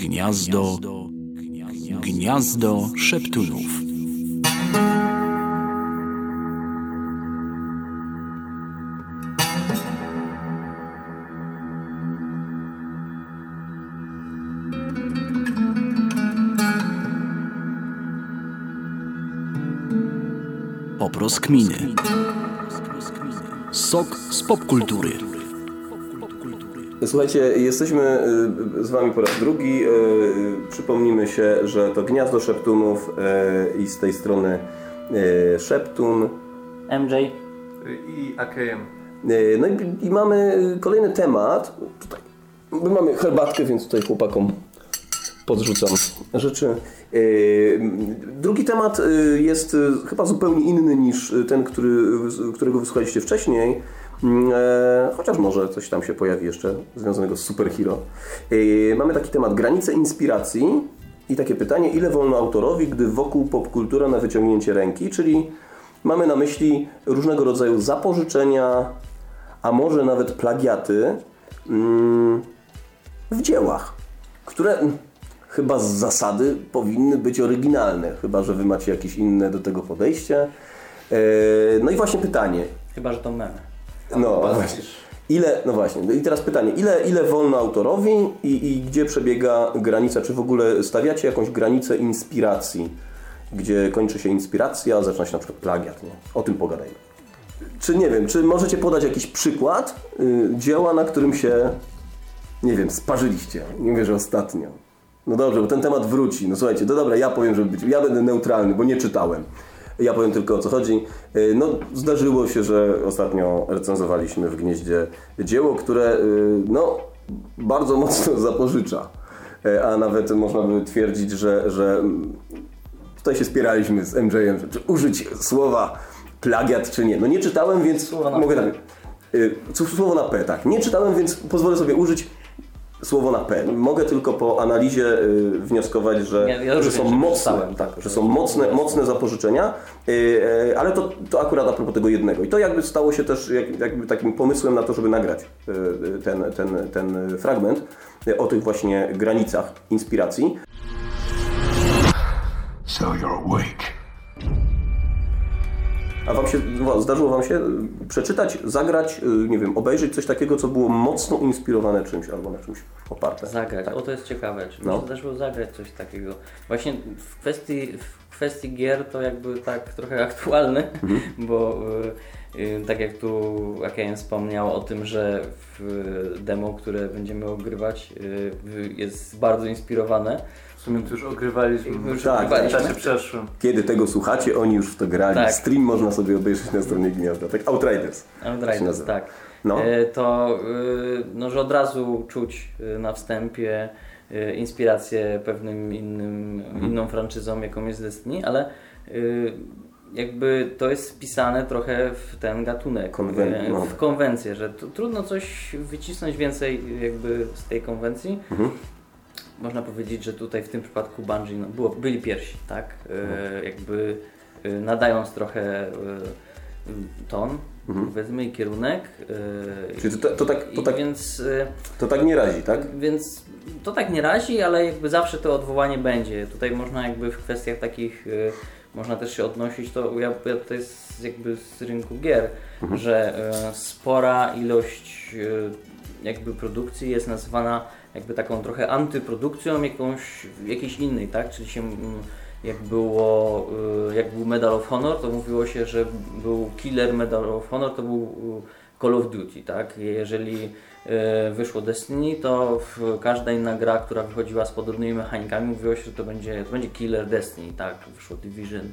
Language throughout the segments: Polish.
Gniazdo, gniazdo szeptunów. Oproskminy. Sok z popkultury. Słuchajcie, jesteśmy y, z Wami po raz drugi. Y, y, Przypomnimy się, że to Gniazdo Szeptunów y, i z tej strony Szeptun. MJ. I AKM. No i, i mamy kolejny temat. Tutaj my mamy herbatkę, więc tutaj chłopakom podrzucam rzeczy. Drugi temat jest chyba zupełnie inny niż ten, który, którego wysłuchaliście wcześniej. Mm, e, Chociaż może coś tam się pojawi jeszcze związanego z superhero. Y, Mamy taki temat granice inspiracji i takie pytanie, ile wolno autorowi, gdy wokół popkultura na wyciągnięcie ręki, czyli mamy na myśli różnego rodzaju zapożyczenia, a może nawet plagiaty mm, w dziełach, które chyba z zasady powinny być oryginalne, chyba że wy macie jakieś inne do tego podejście. E, No i właśnie pytanie, Chyba, że to memy. No właśnie. Ile, no właśnie, no i teraz pytanie, ile, ile wolno autorowi i, i gdzie przebiega granica, czy w ogóle stawiacie jakąś granicę inspiracji, gdzie kończy się inspiracja, a zaczyna się na przykład plagiat, nie? O tym pogadajmy. Czy nie wiem, czy możecie podać jakiś przykład y, dzieła, na którym się, nie wiem, sparzyliście? Nie mówię, że ostatnio. No dobrze, bo ten temat wróci. No słuchajcie, to dobra, ja powiem, być, ja będę neutralny, bo nie czytałem. Ja powiem tylko o co chodzi. Y, No, zdarzyło się, że ostatnio recenzowaliśmy w Gnieździe dzieło, które y, no, bardzo mocno zapożycza. Y, A nawet można by twierdzić, że, że mm, tutaj się spieraliśmy z MJ-em, czy użyć słowa plagiat czy nie. No nie czytałem, więc Słowo na mogę P. tak. Słowo na P, tak. Nie czytałem, więc pozwolę sobie użyć słowo na P. Mogę tylko po analizie y, wnioskować, że, Ja- ja że są mocne, tak, że są mocne, mocne. zapożyczenia, y, y, ale to, to akurat a propos tego jednego. I to jakby stało się też jak, jakby takim pomysłem na to, żeby nagrać ten, ten, ten fragment o tych właśnie granicach inspiracji. So you're awake. A wam się, zdarzyło wam się y, przeczytać, zagrać, y, nie wiem, obejrzeć coś takiego, co było mocno inspirowane czymś albo na czymś oparte? Zagrać. Tak. O, to jest ciekawe. Czy No. zdarzyło zagrać coś takiego? Właśnie w kwestii, w kwestii gier to jakby tak trochę aktualne, Mhm. bo y, tak jak tu AKM wspomniał o tym, że w demo, które będziemy ogrywać jest bardzo inspirowane. Sumie to już ogrywaliśmy. Już Tak, w czasie przeszłym. Kiedy tego słuchacie, oni już w to grali. Tak. Stream można sobie obejrzeć na stronie Gniazda. Tak, Outriders. Outriders, tak. No. E, To, y, no, że od razu czuć y, na wstępie y, inspirację pewnym innym, Mhm. inną franczyzą, jaką jest Destiny, ale y, jakby to jest wpisane trochę w ten gatunek, Konwen- no. w konwencję, że trudno coś wycisnąć więcej jakby z tej konwencji. Mhm. Można powiedzieć, że tutaj w tym przypadku Bungie no, było, byli pierwsi, tak? E, jakby e, nadając trochę e, ton, powiedzmy, i kierunek. e, Mhm. Czyli to- to tak- to tak- Więc, e, To tak nie razi, tak? więc to tak nie razi, ale jakby zawsze to odwołanie będzie. Tutaj można jakby w kwestiach takich, e, można też się odnosić, to ja, ja to jest jakby z rynku gier, Mhm. że spora ilość jakby produkcji jest nazywana jakby taką trochę antyprodukcją jakąś, jakiejś innej, tak? Czyli się, mm, jak było, y, jak był Medal of Honor, to mówiło się, że był killer Medal of Honor, to był y, Call of Duty, tak? Jeżeli y, wyszło Destiny, to w każda inna gra, która wychodziła z podobnymi mechanikami, mówiło się, że to będzie, to będzie killer Destiny, tak? Wyszło Division,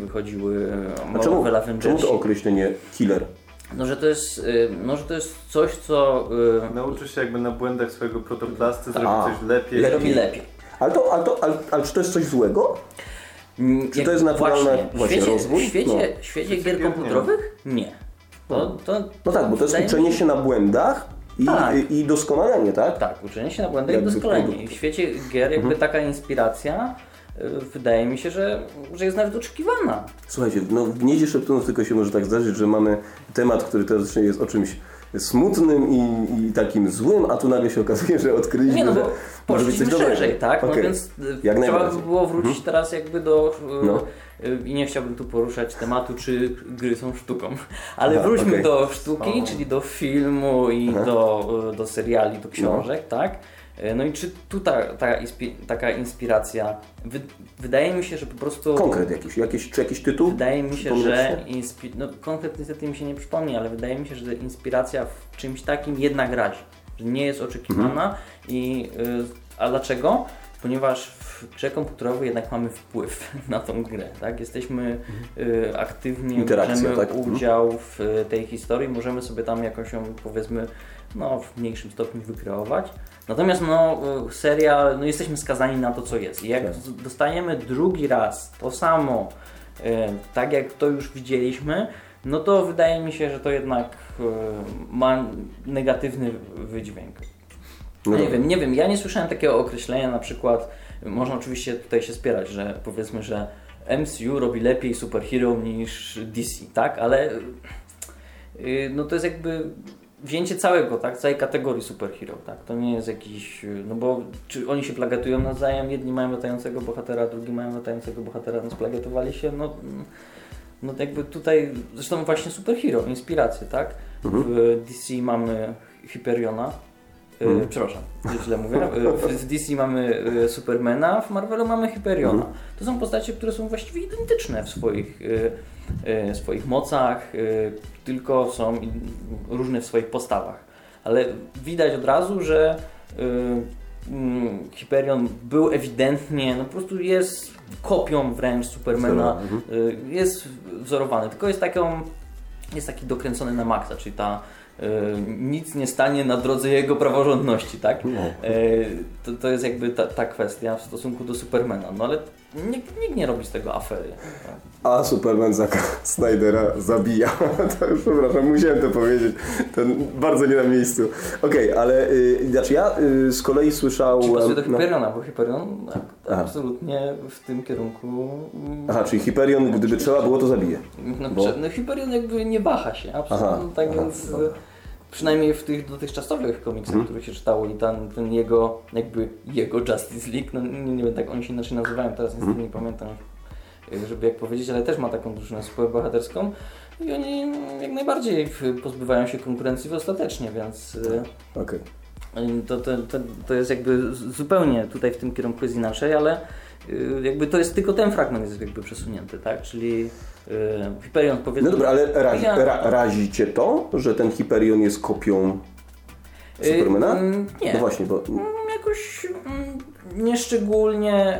wychodziły Mhm. Czemu, Marvel czemu Avengersi. to określenie killer? No, że to jest, y, no, że to jest coś, co y, Nauczył się jakby na błędach swojego protoplasty zrobić coś lepiej. lepiej. robi lepiej. Ale, to, ale, to, ale, ale czy to jest coś złego? Mm, Czy to jest naturalny właśnie, właśnie w świecie, rozwój? W świecie, No. świecie Świecie gier komputerowych? Nie. To, to, No tak, bo to jest uczenie się na błędach i, Tak. i, i doskonalenie, tak? Tak, uczenie się na błędach i Jakby doskonalenie. I w świecie gier jakby taka inspiracja wydaje mi się, że, że jest nawet oczekiwana. Słuchajcie, no w Gnieździe Szeptunów tylko się może tak zdarzyć, że mamy temat, który teoretycznie jest o czymś smutnym i, i takim złym, a tu nagle się okazuje, że odkryliśmy, Nie no, że bo może być coś poszliśmy dobrego. szerzej, tak? No Okej. więc y, Jak trzeba by było wrócić teraz jakby do... y, No. y, I nie chciałbym tu poruszać tematu, czy gry są sztuką. Ale Aha, wróćmy okej. do sztuki, O. czyli do filmu i Aha. do, do seriali, do książek, tak? Y, No i czy tu ta, inspi- taka inspiracja, wy, wydaje mi się, że po prostu... Konkret jakiś, jakiś, czy jakiś tytuł? Wydaje mi się, że inspi- no, konkret niestety mi się nie przypomni, ale wydaje mi się, że inspiracja w czymś takim jednak razi. Że nie jest oczekiwana Mhm. i y, a dlaczego? Ponieważ w grze komputerowej jednak mamy wpływ na tą grę, tak? Jesteśmy y, aktywnie, Interakcja, bierzemy tak? Mhm. udział w y, tej historii, możemy sobie tam jakąś ją powiedzmy no, w mniejszym stopniu wykreować. Natomiast no, y, serial, no, jesteśmy skazani na to, co jest. I jak Tak. dostajemy drugi raz to samo, y, tak jak to już widzieliśmy, no to wydaje mi się, że to jednak y, ma negatywny wydźwięk. No nie wiem, nie wiem, ja nie słyszałem takiego określenia, na przykład, można oczywiście tutaj się spierać, że powiedzmy, że MCU robi lepiej superhero niż DC, tak? Ale no to jest jakby wzięcie całego, tak? Całej kategorii superhero, tak? To nie jest jakiś, no bo czy oni się plagiatują nawzajem, jedni mają latającego bohatera, drugi mają latającego bohatera, no splagiatowali się, no... no jakby tutaj, zresztą właśnie superhero, inspiracje, tak? W DC mamy Hyperiona, Mhm. Yy, przepraszam, źle mówię. Yy, W DC mamy yy, Supermana, w Marvelu mamy Hyperiona. To są postacie, które są właściwie identyczne w swoich, swoich mocach, tylko są różne w swoich postawach. Ale widać od razu, że mm, Hyperion był ewidentnie, no po prostu jest kopią wręcz Supermana, Mhm. y, jest wzorowany, tylko jest taką, jest taki dokręcony na maksa, czyli ta y, nic nie stanie na drodze jego praworządności, tak? No. Y, to, to jest jakby ta, ta kwestia w stosunku do Supermana, no ale nikt, nikt nie robi z tego afery. Tak? A Superman Zaka Snydera zabija. to już przepraszam, musiałem to powiedzieć. Ten bardzo nie na miejscu. Okej, ale y, znaczy ja y, z kolei słyszałem. Czy do no. Hyperiona, bo Hyperion tak, absolutnie w tym kierunku Aha, czyli Hyperion, gdyby trzeba było, to zabije. No, Bo- no Hyperion jakby nie waha się, absolutnie. Aha, tak aha, więc dobra. Przynajmniej w tych dotychczasowych komiksach, Mhm. które się czytało i ten, ten jego, jakby jego Justice League, no nie, nie wiem, tak oni się inaczej nazywają, teraz niestety Mhm. nie pamiętam, e, żeby jak powiedzieć, ale też ma taką drużynę superbohaterską i oni jak najbardziej pozbywają się konkurencji ostatecznie, więc e, Okej. to, to, to, to jest jakby zupełnie tutaj w tym kierunku jest inaczej, ale y, jakby to jest tylko ten fragment jest jakby przesunięty, tak? Czyli y, Hyperion powiedzmy... No dobra, ale razi, ra, razi cię to, że ten Hyperion jest kopią Y, Supermana? mm, nie. No właśnie, bo. Mm, Jakoś mm, nieszczególnie...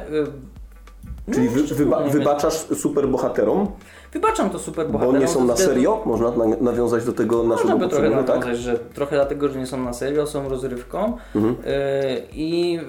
y, Czyli no, wy, szczególnie, wyba, wybaczasz superbohaterom, Wybaczam to super bo nie są na serio? Można na, nawiązać do tego Można naszego by trochę tak? nawiązać, że trochę dlatego, że nie są na serio, są rozrywką Mhm. i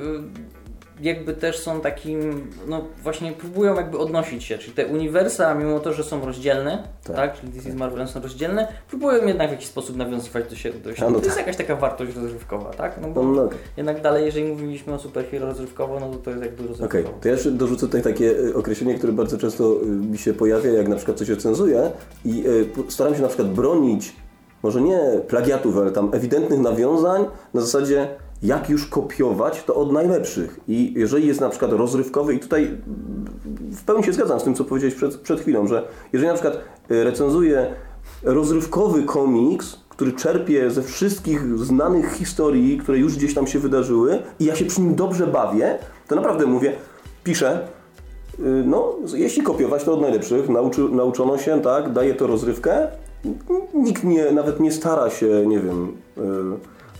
jakby też są takim, no właśnie próbują jakby odnosić się, czyli te uniwersa, mimo to, że są rozdzielne, Tak. tak, czyli DC z Marvelem są rozdzielne, próbują jednak w jakiś sposób nawiązywać do siebie. Do siebie. A, no to jest tak. jakaś taka wartość rozrywkowa, tak? No bo No, no, okej. jednak dalej, jeżeli mówiliśmy o superhero rozrywkowo, no to to jest jakby Okej, rozrywkowo. to ja jeszcze dorzucę tutaj takie y, określenie, które bardzo często y, mi się pojawia, jak na przykład coś recenzuje i p- staram się na przykład bronić, może nie plagiatów, ale tam ewidentnych nawiązań na zasadzie jak już kopiować to od najlepszych. I jeżeli jest na przykład rozrywkowy i tutaj w pełni się zgadzam z tym, co powiedziałeś przed, przed chwilą, że jeżeli na przykład y, recenzuję rozrywkowy komiks, który czerpie ze wszystkich znanych historii, które już gdzieś tam się wydarzyły i ja się przy nim dobrze bawię, to naprawdę mówię, piszę, y, no, jeśli kopiować to od najlepszych, nauczy, nauczono się, tak, daje to rozrywkę, nikt nie, nawet nie stara się, nie wiem, y,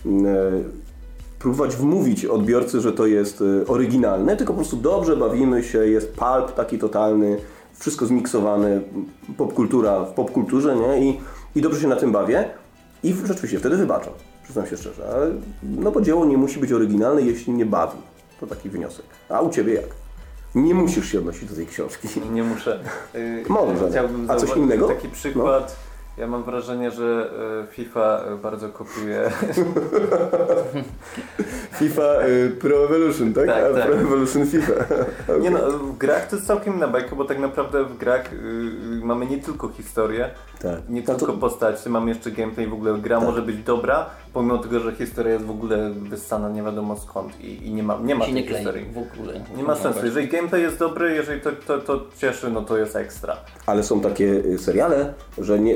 y, próbować wmówić odbiorcy, że to jest y, oryginalne, tylko po prostu dobrze bawimy się, jest pulp taki totalny, wszystko zmiksowane, popkultura w popkulturze, nie? I, I dobrze się na tym bawię i rzeczywiście wtedy wybaczam, przyznam się szczerze, ale no bo dzieło nie musi być oryginalne, jeśli nie bawi. To taki wniosek. A u Ciebie jak? Nie musisz się odnosić do tej książki. Nie muszę. Yy, Może. Chciałbym A coś innego? Taki przykład. Ja mam wrażenie, że y, FIFA y, bardzo kopiuje. FIFA y, Pro Evolution, tak? Tak, A tak. Pro Evolution FIFA. Nie no, w grach to jest całkiem inna bajka, bo tak naprawdę w grach y, mamy nie tylko historię, Tak. nie No to- tylko postacie, mamy jeszcze gameplay, w ogóle gra Tak. może być dobra, pomimo tego, że historia jest w ogóle wyssana nie wiadomo skąd i, i nie ma, nie ma tej nie historii. w ogóle. Nie ma sensu. Jeżeli gameplay jest dobry, jeżeli to, to, to cieszy, no to jest ekstra. Ale są takie y, seriale, że nie,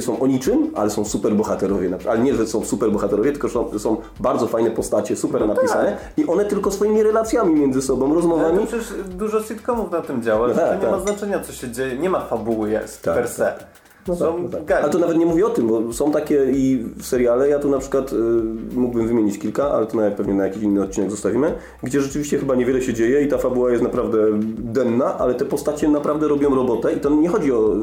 są o niczym, ale są super bohaterowie. Ale nie, że są super bohaterowie, tylko są, są bardzo fajne postacie, super napisane i one tylko swoimi relacjami między sobą, rozmowami. to przecież dużo sitcomów na tym działa, No że tak, to nie tak. ma znaczenia co się dzieje, nie ma fabuły jest Tak, per se. No Są tak, no tak. Ale to nawet nie mówię o tym, bo są takie i seriale, ja tu na przykład y, mógłbym wymienić kilka, ale to nawet pewnie na jakiś inny odcinek zostawimy, gdzie rzeczywiście chyba niewiele się dzieje i ta fabuła jest naprawdę denna, ale te postacie naprawdę robią robotę i to nie chodzi o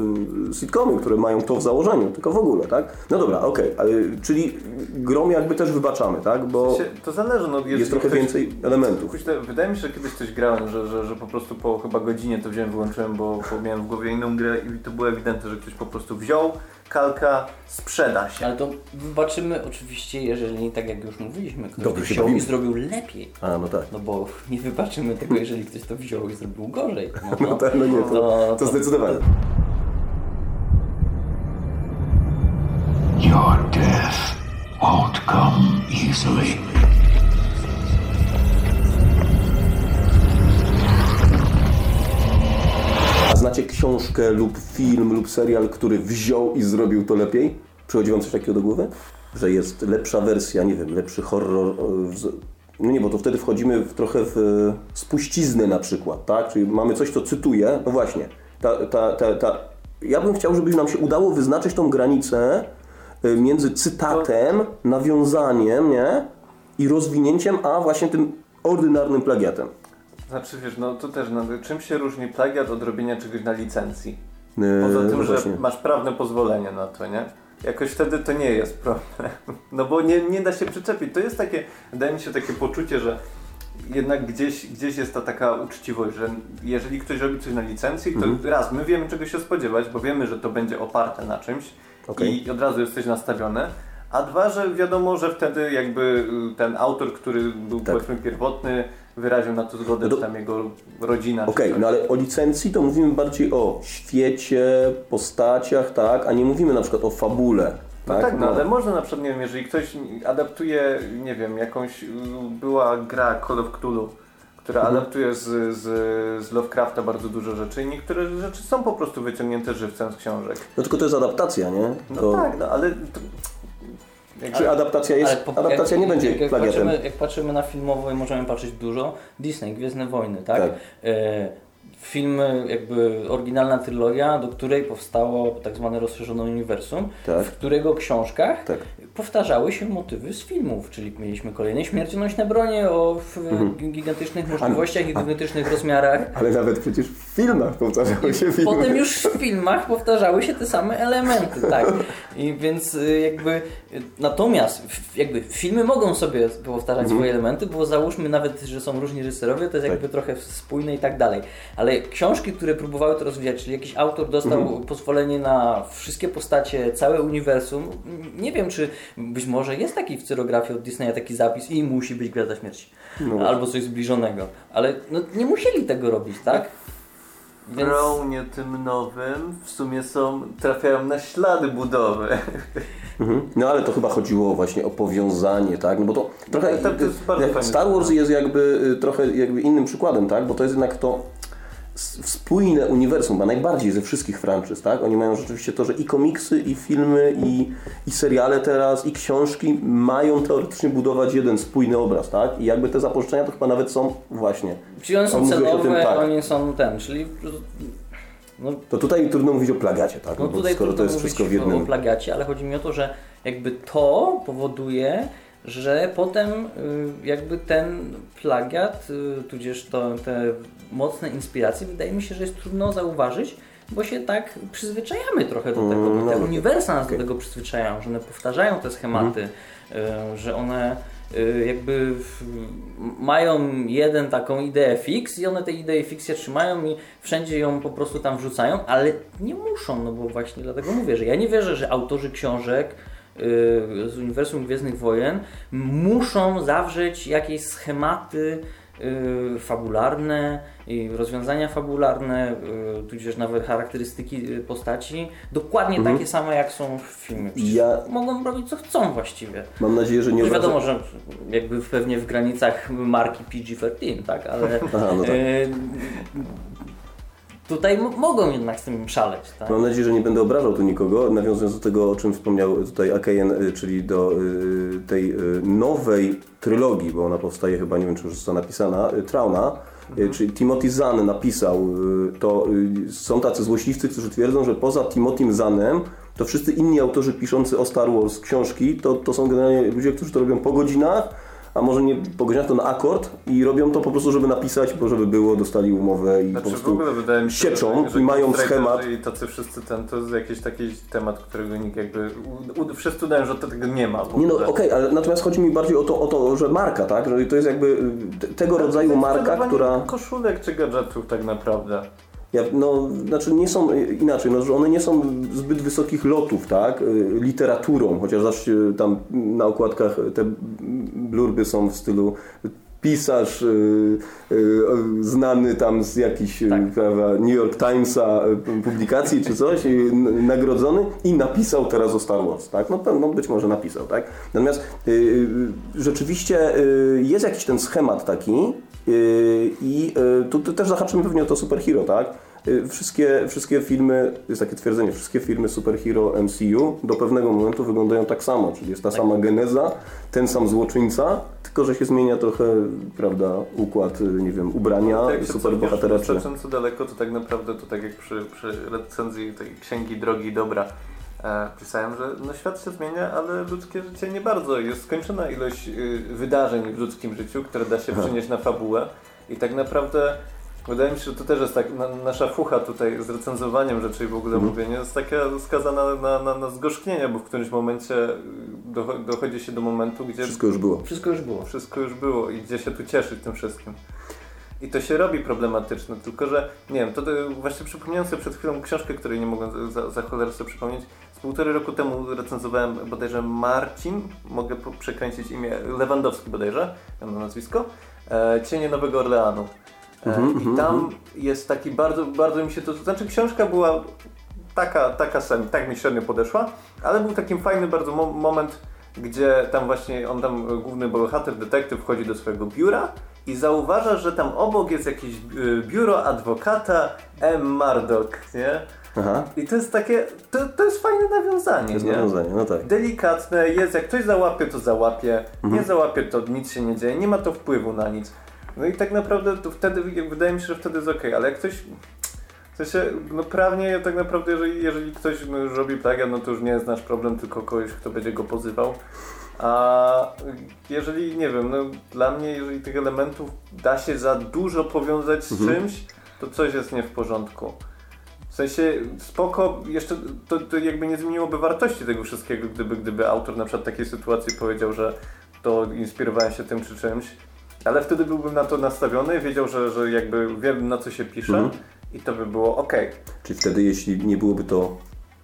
y, sitcomy, które mają to w założeniu, tylko w ogóle, tak? No dobra, okej, ale czyli grom jakby też wybaczamy, tak? Bo Się, to zależy, no jeżeli jest trochę ktoś, więcej elementów. Myślę, wydaje mi się, że kiedyś coś grałem, że, że, że po prostu po chyba godzinie to wziąłem, wyłączyłem, bo, bo miałem w głowie inną grę i to było ewidentne, że ktoś po prostu wziął, kalka, sprzeda się. Ale to wybaczymy oczywiście, jeżeli, tak jak już mówiliśmy, ktoś Dobrze to wziął i zrobił lepiej. A, no tak. No bo nie wybaczymy tego, jeżeli ktoś to wziął i zrobił gorzej. No, No, tak, no nie, to, to- to zdecydowanie. Your death won't come easily. Znacie książkę lub film lub serial, który wziął i zrobił to lepiej? Przychodzi wam coś takiego do głowy? Że jest lepsza wersja, nie wiem, lepszy horror. e, No nie, bo to wtedy wchodzimy w trochę w e, spuściznę na przykład, tak? Czyli mamy coś, co cytuję. No właśnie, ta, ta, ta, ta... ja bym chciał, żeby nam się udało wyznaczyć tą granicę e, między cytatem, nawiązaniem, nie? I rozwinięciem, a właśnie tym ordynarnym plagiatem. Znaczy wiesz, no to też, no, czym się różni plagiat od robienia czegoś na licencji? E, Poza tym, no że właśnie. masz prawne pozwolenie na to, nie? Jakoś wtedy to nie jest problem. No bo nie, nie da się przyczepić. To jest takie, wydaje mi się, takie poczucie, że jednak gdzieś, gdzieś jest ta taka uczciwość, że jeżeli ktoś robi coś na licencji, to Mhm. raz, my wiemy czego się spodziewać, bo wiemy, że to będzie oparte na czymś Okej. i od razu jesteś nastawiony. A dwa, że wiadomo, że wtedy jakby y, ten autor, który był Tak. powiedzmy pierwotny, wyraził na to zgodę, No to- czy tam jego rodzina. Okej, coś. no ale o licencji to mówimy bardziej o świecie, postaciach, tak, a nie mówimy na przykład o fabule. No tak, no, ale można na przykład, nie wiem, jeżeli ktoś adaptuje, nie wiem, jakąś, y, była gra Call of Cthulhu, która Mhm. adaptuje z, z, z Lovecrafta bardzo dużo rzeczy i niektóre rzeczy są po prostu wyciągnięte żywcem z książek. No tylko to jest adaptacja, nie? No To, tak, no ale... To, jakby- Czy adaptacja jest, Ale po- adaptacja jak, nie będzie jak, jak, plagiatem. patrzymy, jak patrzymy na filmowo i możemy patrzeć dużo, Disney, Gwiezdne Wojny, tak? Tak. E, filmy, jakby oryginalna trylogia, do której powstało tak zwane rozszerzone uniwersum, Tak. w którego książkach Tak. powtarzały się motywy z filmów, czyli mieliśmy kolejne śmiercionośne bronie o Mhm. gigantycznych możliwościach i gigantycznych rozmiarach. Ale nawet przecież w filmach powtarzały się filmy. Potem już w filmach powtarzały się te same elementy, tak. I więc y, jakby natomiast jakby filmy mogą sobie powtarzać Mhm. swoje elementy, bo załóżmy nawet, że są różni reżyserowie, to jest Tak. jakby trochę spójne i tak dalej. Ale książki, które próbowały to rozwijać, czyli jakiś autor dostał Mhm. pozwolenie na wszystkie postacie, całe uniwersum, nie wiem czy być może jest taki w cyrografii od Disneya taki zapis i musi być Gwiazda Śmierci. No. Albo coś zbliżonego. Ale no, nie musieli tego robić, tak? W Brownie tym nowym w sumie są, trafiają na ślady budowy. Mhm. No ale to chyba chodziło właśnie o powiązanie, tak? No bo to trochę. Tak, tak, to jest bardzo jak fajne. Star Wars jest jakby y, trochę jakby innym przykładem, tak? Bo to jest jednak to spójne uniwersum, chyba najbardziej ze wszystkich franczyz, tak? Oni mają rzeczywiście to, że i komiksy, i filmy, i, i seriale teraz, i książki mają teoretycznie budować jeden spójny obraz, tak? I jakby te zapożyczenia to chyba nawet są właśnie. Czyli one są o celowe, tym, tak. one są ten, czyli no, To tutaj trudno mówić o plagiacie, tak? no No bo skoro to jest wszystko w o jednym. plagiacie, ale chodzi mi o to, że jakby to powoduje, że potem y, jakby ten plagiat, y, tudzież to, te mocne inspiracje, wydaje mi się, że jest trudno zauważyć, bo się tak przyzwyczajamy trochę do tego, Mm, bo te no, uniwersa nas do tego przyzwyczajają, że one powtarzają te schematy, y, że one jakby w, mają jeden taką ideę fix i one tej idei fix się trzymają i wszędzie ją po prostu tam wrzucają, ale nie muszą, no bo właśnie dlatego mówię, że ja nie wierzę, że autorzy książek z Uniwersum Gwiezdnych Wojen muszą zawrzeć jakieś schematy y, fabularne i rozwiązania fabularne, y, tudzież nawet charakterystyki y, postaci dokładnie takie same jak są w filmie. Ja- mogą robić co chcą właściwie. Mam nadzieję, że nie obraża- wiadomo, że jakby pewnie w granicach marki PG-13, tak, ale Aha, no tak. Tutaj mogą jednak z tym szaleć, tak? Mam nadzieję, że nie będę obrażał tu nikogo, nawiązując do tego, o czym wspomniał tutaj Akejen, y, czyli do y, tej y, nowej trylogii, bo ona powstaje chyba, nie wiem czy już została napisana, y, Trauna, y, czyli Timothy Zahn napisał, y, to są tacy złośliwcy, którzy twierdzą, że poza Timothym Zahnem to wszyscy inni autorzy piszący o Star Wars książki, to, to są generalnie ludzie, którzy to robią po godzinach, a może nie po godzinach, to na akord i robią to po prostu, żeby napisać, bo żeby było, dostali umowę i Znaczy po w prostu ogóle wydaje mi się, sieczą że, że i mają schemat. I tacy wszyscy ten, to jest jakiś taki temat, którego nikt jakby, u, u, wszyscy udają, że tego nie ma Nie no, okej, ale natomiast chodzi mi bardziej o to, o to, że marka, tak? Że to jest jakby te- tego rodzaju marka, która... koszulek czy gadżetów tak naprawdę. Ja, no, znaczy nie są y, inaczej, no, że one nie są zbyt wysokich lotów, tak? Y, Literaturą, chociaż zawsze tam na okładkach te blurby są w stylu pisarz y, y, znany tam z jakichś y, Tak. prawda, New York Timesa y, publikacji czy coś, y, n- nagrodzony i napisał teraz o Star Wars, tak? No, pewno być może napisał, tak? Natomiast y, rzeczywiście jest jakiś ten schemat taki i tu, tu też zahaczymy pewnie o to superhero, tak? Y, Wszystkie, wszystkie filmy, jest takie twierdzenie, wszystkie filmy superhero MCU do pewnego momentu wyglądają tak samo, czyli jest ta sama geneza, ten sam złoczyńca, tylko że się zmienia trochę, prawda, układ, y, nie wiem, ubrania Tak się superbohatera czy... wystarczająco daleko, to tak naprawdę to tak jak przy, przy recenzji tej księgi Drogi i Dobra e, pisałem, że no świat się zmienia, ale ludzkie życie nie bardzo. Jest skończona ilość y, wydarzeń w ludzkim życiu, które da się przenieść na fabułę. I tak naprawdę wydaje mi się, że to też jest tak, na, nasza fucha tutaj z recenzowaniem rzeczy i w ogóle mówienie jest taka skazana na, na, na zgorzknienie, bo w którymś momencie docho- dochodzi się do momentu, gdzie Wszystko już było. Wszystko już było. wszystko już było i gdzie się tu cieszyć tym wszystkim. I to się robi problematyczne, tylko że, nie wiem, to, to właśnie przypomniałem sobie przed chwilą książkę, której nie mogłem za, za cholerę sobie przypomnieć. Z półtorej roku temu recenzowałem bodajże Marcin, mogę przekręcić imię, Lewandowski bodajże, miał na nazwisko, e, Cienie Nowego Orleanu. E, I tam jest taki bardzo, bardzo mi się to, znaczy książka była taka, taka sam, tak mi średnio podeszła, ale był taki fajny bardzo mo moment, gdzie tam właśnie on tam, główny bohater, detektyw wchodzi do swojego biura i zauważa, że tam obok jest jakieś e, biuro adwokata M. Murdoch, nie? Aha, I to jest takie, to, to jest fajne nawiązanie, to jest nie? nawiązanie, no tak. Delikatne, jest jak ktoś załapie, to załapie, Mhm. nie załapie, to nic się nie dzieje, nie ma to wpływu na nic. No i tak naprawdę to wtedy, wydaje mi się, że wtedy jest ok, ale jak ktoś, w sensie, no prawnie tak naprawdę, jeżeli, jeżeli ktoś no, już robi plagiat, no to już nie jest nasz problem, tylko kogoś, kto będzie go pozywał. A jeżeli, nie wiem, no dla mnie, jeżeli tych elementów da się za dużo powiązać z Mhm. czymś, to coś jest nie w porządku. W sensie spoko, jeszcze to, to jakby nie zmieniłoby wartości tego wszystkiego, gdyby, gdyby autor na przykład takiej sytuacji powiedział, że to inspirowałem się tym czy czymś, ale wtedy byłbym na to nastawiony, wiedział, że, że jakby wiem na co się pisze Mhm. i to by było ok. Czyli wtedy, jeśli nie byłoby to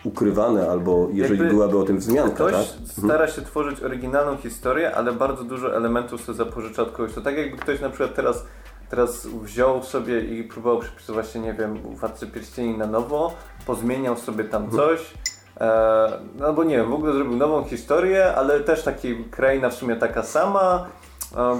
ukrywane, albo jeżeli Jakby byłaby o tym wzmianka, Ktoś tak? stara się tworzyć oryginalną historię, ale bardzo dużo elementów sobie zapożycza od kogoś. To tak jakby ktoś na przykład teraz, teraz wziął sobie i próbował przepisywać się, nie wiem, Władcy Pierścieni na nowo, pozmieniał sobie tam Mhm. coś. E, no bo nie wiem, w ogóle zrobił nową historię, ale też taki kraina w sumie taka sama.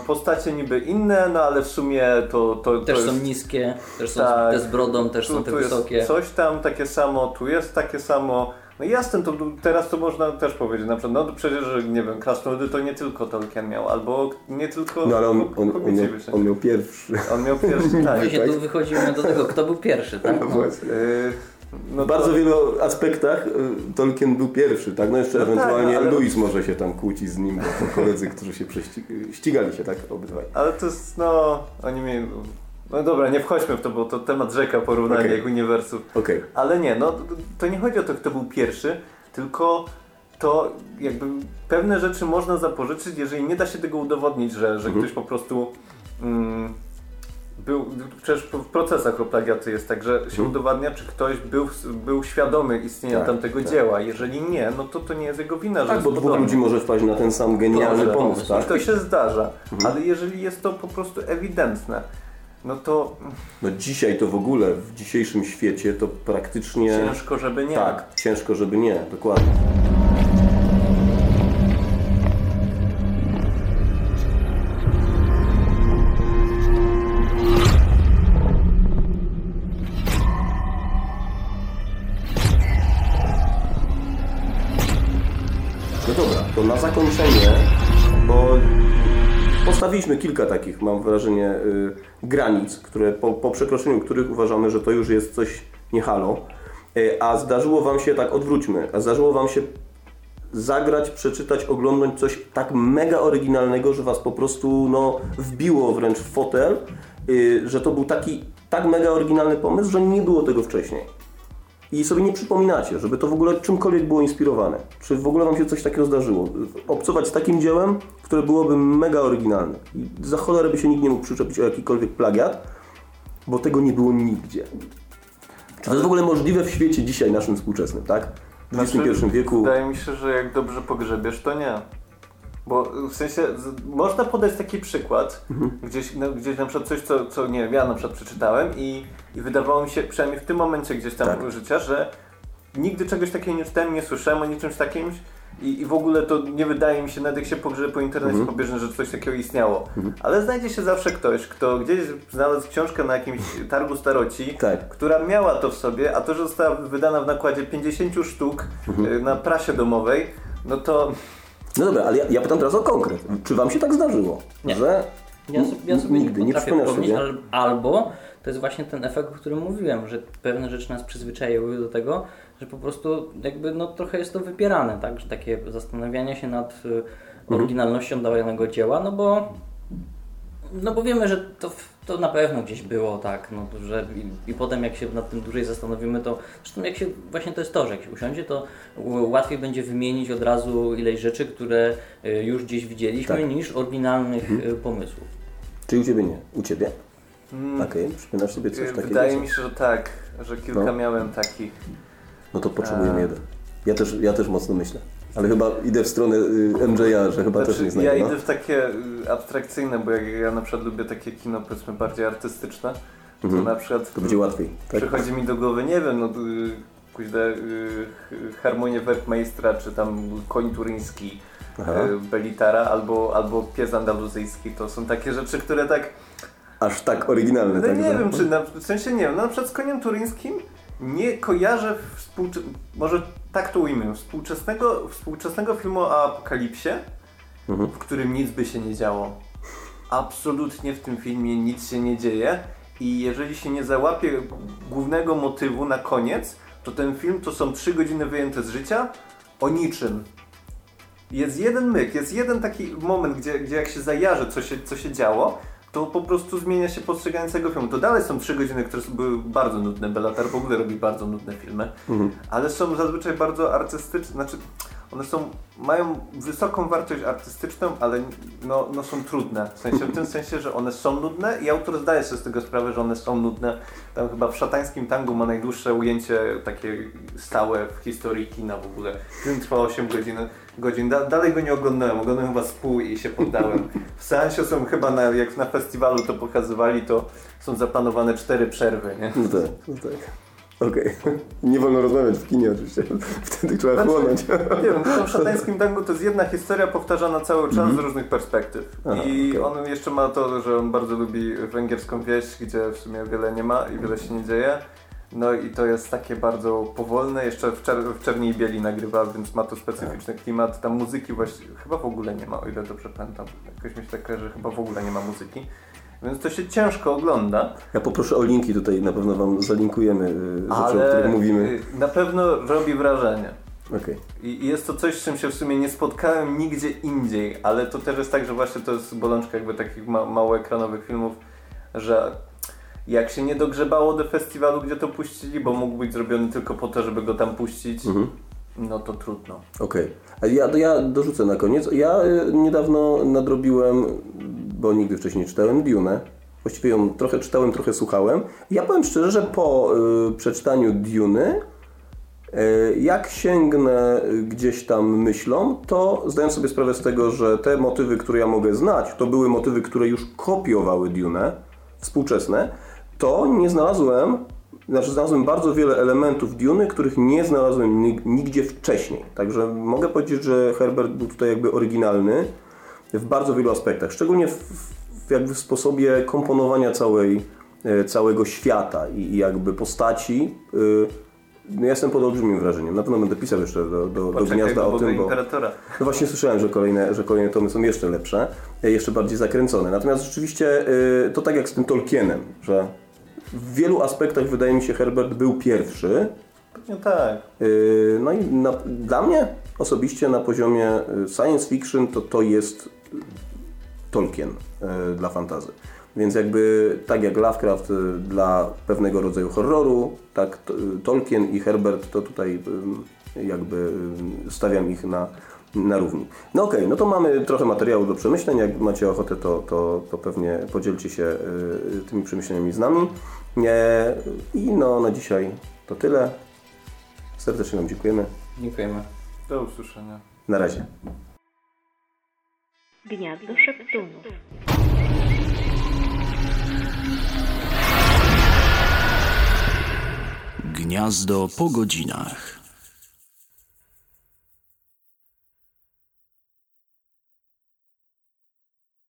Postacie niby inne, no ale w sumie to, to, to Też jest... są niskie, też są Tak. te z brodą, też są te tu wysokie. Jest coś tam takie samo, tu jest takie samo. No jasne, to teraz to można też powiedzieć, na przykład, no przecież, że nie wiem, krasnoludy to nie tylko Tolkien miał, albo nie tylko No ale on, on, on, kobiecie miał, on miał pierwszy. on miał pierwszy, tak. Właśnie tu wychodzimy do tego, kto był pierwszy, tak? No. No W to- bardzo wielu aspektach y, Tolkien był pierwszy, tak? No jeszcze No tak, ewentualnie no ale- Louis może się tam kłócić z nim, bo koledzy, którzy się ścigali się, tak? Obydwaj. Ale to jest, no, oni mieli... No dobra, nie wchodźmy w to, bo to temat rzeka porównania Okej. jak uniwersów. Okej. Ale nie, no to- to nie chodzi o to, kto był pierwszy, tylko to jakby pewne rzeczy można zapożyczyć, jeżeli nie da się tego udowodnić, że, że Mhm. ktoś po prostu mm, był, przecież w procesach o plagiaty jest tak, że się udowadnia, czy ktoś był, był świadomy istnienia Mhm. Tak, tamtego tak. dzieła. Jeżeli nie, no to to nie jest jego wina, że Tak, jest bo dwóch ludzi może wpaść na ten sam genialny Może. pomysł, tak? I to się zdarza. Ale jeżeli jest to po prostu ewidentne, no to No dzisiaj to w ogóle, w dzisiejszym świecie to praktycznie... ciężko, żeby nie. Tak, ciężko, żeby nie, dokładnie. Kilka takich, mam wrażenie, y, granic, które po, po przekroczeniu których uważamy, że to już jest coś nie halo. Y, a zdarzyło Wam się, tak odwróćmy, a zdarzyło Wam się zagrać, przeczytać, oglądać coś tak mega oryginalnego, że Was po prostu no, wbiło wręcz w fotel, y, że to był taki tak mega oryginalny pomysł, że nie było tego wcześniej. I sobie nie przypominacie, żeby to w ogóle czymkolwiek było inspirowane. Czy w ogóle Wam się coś takiego zdarzyło? Obcować z takim dziełem, które byłoby mega oryginalne. I za cholerę by się nikt nie mógł przyczepić o jakikolwiek plagiat, bo tego nie było nigdzie. Czy to jest w ogóle możliwe w świecie dzisiaj naszym współczesnym, tak? W XXI Znaczy, wieku. Wydaje mi się, że jak dobrze pogrzebiesz, to nie. Bo w sensie, można podać taki przykład, Mhm. gdzieś, no, gdzieś na przykład coś, co, co nie wiem, ja na przykład przeczytałem i, i wydawało mi się, przynajmniej w tym momencie gdzieś tam Tak. życia, że nigdy czegoś takiego nie czytałem, nie słyszałem o niczymś takim i, i w ogóle to nie wydaje mi się, nawet jak się pogrzebie po internecie Mhm. pobieżne, że coś takiego istniało. Ale znajdzie się zawsze ktoś, kto gdzieś znalazł książkę na jakimś targu staroci, Tak. która miała to w sobie, a to, że została wydana w nakładzie 50 sztuk Mhm. y, na prasie domowej, no to No dobra, ale ja, ja pytam teraz o konkret. Czy Wam się tak zdarzyło? Nie. Że Ja, so, ja sobie nigdy nie przypomnieć, sobie? al, albo to jest właśnie ten efekt, o którym mówiłem, że pewne rzeczy nas przyzwyczaiły do tego, że po prostu jakby no trochę jest to wypierane, tak, że takie zastanawianie się nad y, Mhm. oryginalnością danego dzieła, no bo no bo wiemy, że to, to na pewno gdzieś było, tak, no, że i, i potem jak się nad tym dłużej zastanowimy, to zresztą jak się, właśnie to jest to, że jak się usiądzie, to łatwiej będzie wymienić od razu ileś rzeczy, które y, już gdzieś widzieliśmy, Tak. niż oryginalnych y, pomysłów. Czy u Ciebie nie? U Ciebie? mm, Okej, przypominasz sobie coś y, takiego? wydaje mi się, że tak, że kilka No. miałem takich. No to potrzebujemy A. jeden. Ja też, ja też mocno myślę. Ale chyba idę w stronę y, MJ-a, że chyba też Znaczy, nie znajdę. ja no. idę w takie y, abstrakcyjne, bo jak ja na przykład lubię takie kino powiedzmy bardziej artystyczne, to Mhm. na przykład To będzie łatwiej. Tak? przychodzi mi do głowy, nie wiem, no y, kuźle, y, harmonię Werkmeistra, czy tam koń turyński, Aha. y, Belitara, albo, albo pies andaluzyjski, to są takie rzeczy, które tak Aż tak oryginalne. No tak, nie wiem, czy na, w sensie nie wiem, no na przykład z koniem turyńskim nie kojarzę współcze... może tak to ujmę, współczesnego, współczesnego filmu o apokalipsie, Mhm. w którym nic by się nie działo. Absolutnie w tym filmie nic się nie dzieje i jeżeli się nie załapie głównego motywu na koniec, to ten film to są trzy godziny wyjęte z życia o niczym. Jest jeden myk, jest jeden taki moment, gdzie, gdzie jak się zajarzy, co się, co się działo, to po prostu zmienia się postrzeganie tego filmu. To dalej są trzy godziny, które były bardzo nudne. Bellatar w ogóle robi bardzo nudne filmy, ale są zazwyczaj bardzo artystyczne, znaczy one są, mają wysoką wartość artystyczną, ale no, no są trudne. W sensie, w tym sensie, że one są nudne i autor zdaje sobie z tego sprawę, że one są nudne. Tam chyba w szatańskim tangu ma najdłuższe ujęcie takie stałe w historii kina w ogóle. Film trwa 8 godzin. godzin. Da, dalej go nie oglądałem, oglądałem chyba z pół i się poddałem. W seansie są chyba, na, jak na festiwalu to pokazywali, to są zaplanowane cztery przerwy, nie? No tak, no tak. Okej. Nie wolno rozmawiać w kinie oczywiście. Wtedy trzeba Znaczy, chłonąć. Nie wiem, w tym szatańskim tangu to jest jedna historia powtarzana cały czas z różnych perspektyw. Aha, I okej. on jeszcze ma to, że on bardzo lubi węgierską wieś, gdzie w sumie wiele nie ma i wiele się nie dzieje. No i to jest takie bardzo powolne, jeszcze w, czer- w czerni i bieli nagrywa, więc ma to specyficzny klimat. Tam muzyki właśnie chyba w ogóle nie ma, o ile dobrze pamiętam. Jakoś mi się tak że chyba w ogóle nie ma muzyki. Więc to się ciężko ogląda, Ja poproszę o linki tutaj, na pewno Wam zalinkujemy y, rzeczy, o ale których mówimy. y, na pewno robi wrażenie. Okej. I jest to coś, z czym się w sumie nie spotkałem nigdzie indziej, ale to też jest tak, że właśnie to jest bolączka jakby takich ma małoekranowych filmów, że jak się nie dogrzebało do festiwalu, gdzie to puścili, bo mógł być zrobiony tylko po to, żeby go tam puścić, Mhm. no to trudno. Okej. A ja, ja dorzucę na koniec. Ja y, niedawno nadrobiłem, bo nigdy wcześniej nie czytałem, Dune. Właściwie ją trochę czytałem, trochę słuchałem. Ja powiem szczerze, że po y, przeczytaniu Duny, y, jak sięgnę gdzieś tam myślą, to zdając sobie sprawę z tego, że te motywy, które ja mogę znać, to były motywy, które już kopiowały Dune, współczesne, to nie znalazłem, znaczy znalazłem bardzo wiele elementów Duny, których nie znalazłem nig- nigdzie wcześniej. Także mogę powiedzieć, że Herbert był tutaj jakby oryginalny w bardzo wielu aspektach, szczególnie w, w, jakby w sposobie komponowania całej, e, całego świata i, i jakby postaci. y, No ja jestem pod olbrzymim wrażeniem. Na pewno będę pisał jeszcze do, do, do gniazda o tym, bo... Imperatora. No właśnie słyszałem, że kolejne, że kolejne tomy są jeszcze lepsze, e, jeszcze bardziej zakręcone. Natomiast rzeczywiście to tak jak z tym Tolkienem, że w wielu aspektach wydaje mi się Herbert był pierwszy. No tak. No i na, dla mnie osobiście na poziomie science fiction to to jest Tolkien y, dla fantazy. Więc jakby tak jak Lovecraft y, dla pewnego rodzaju horroru, tak Tolkien i Herbert to tutaj y, jakby stawiam ich na, na równi. No okej, no to mamy trochę materiału do przemyśleń. Jak macie ochotę, to, to, to pewnie podzielcie się tymi przemyśleniami z nami. E, I no na dzisiaj to tyle. Serdecznie Wam dziękujemy. Dziękujemy. Do usłyszenia. Na razie. Gniazdo szeptunów. Gniazdo po godzinach.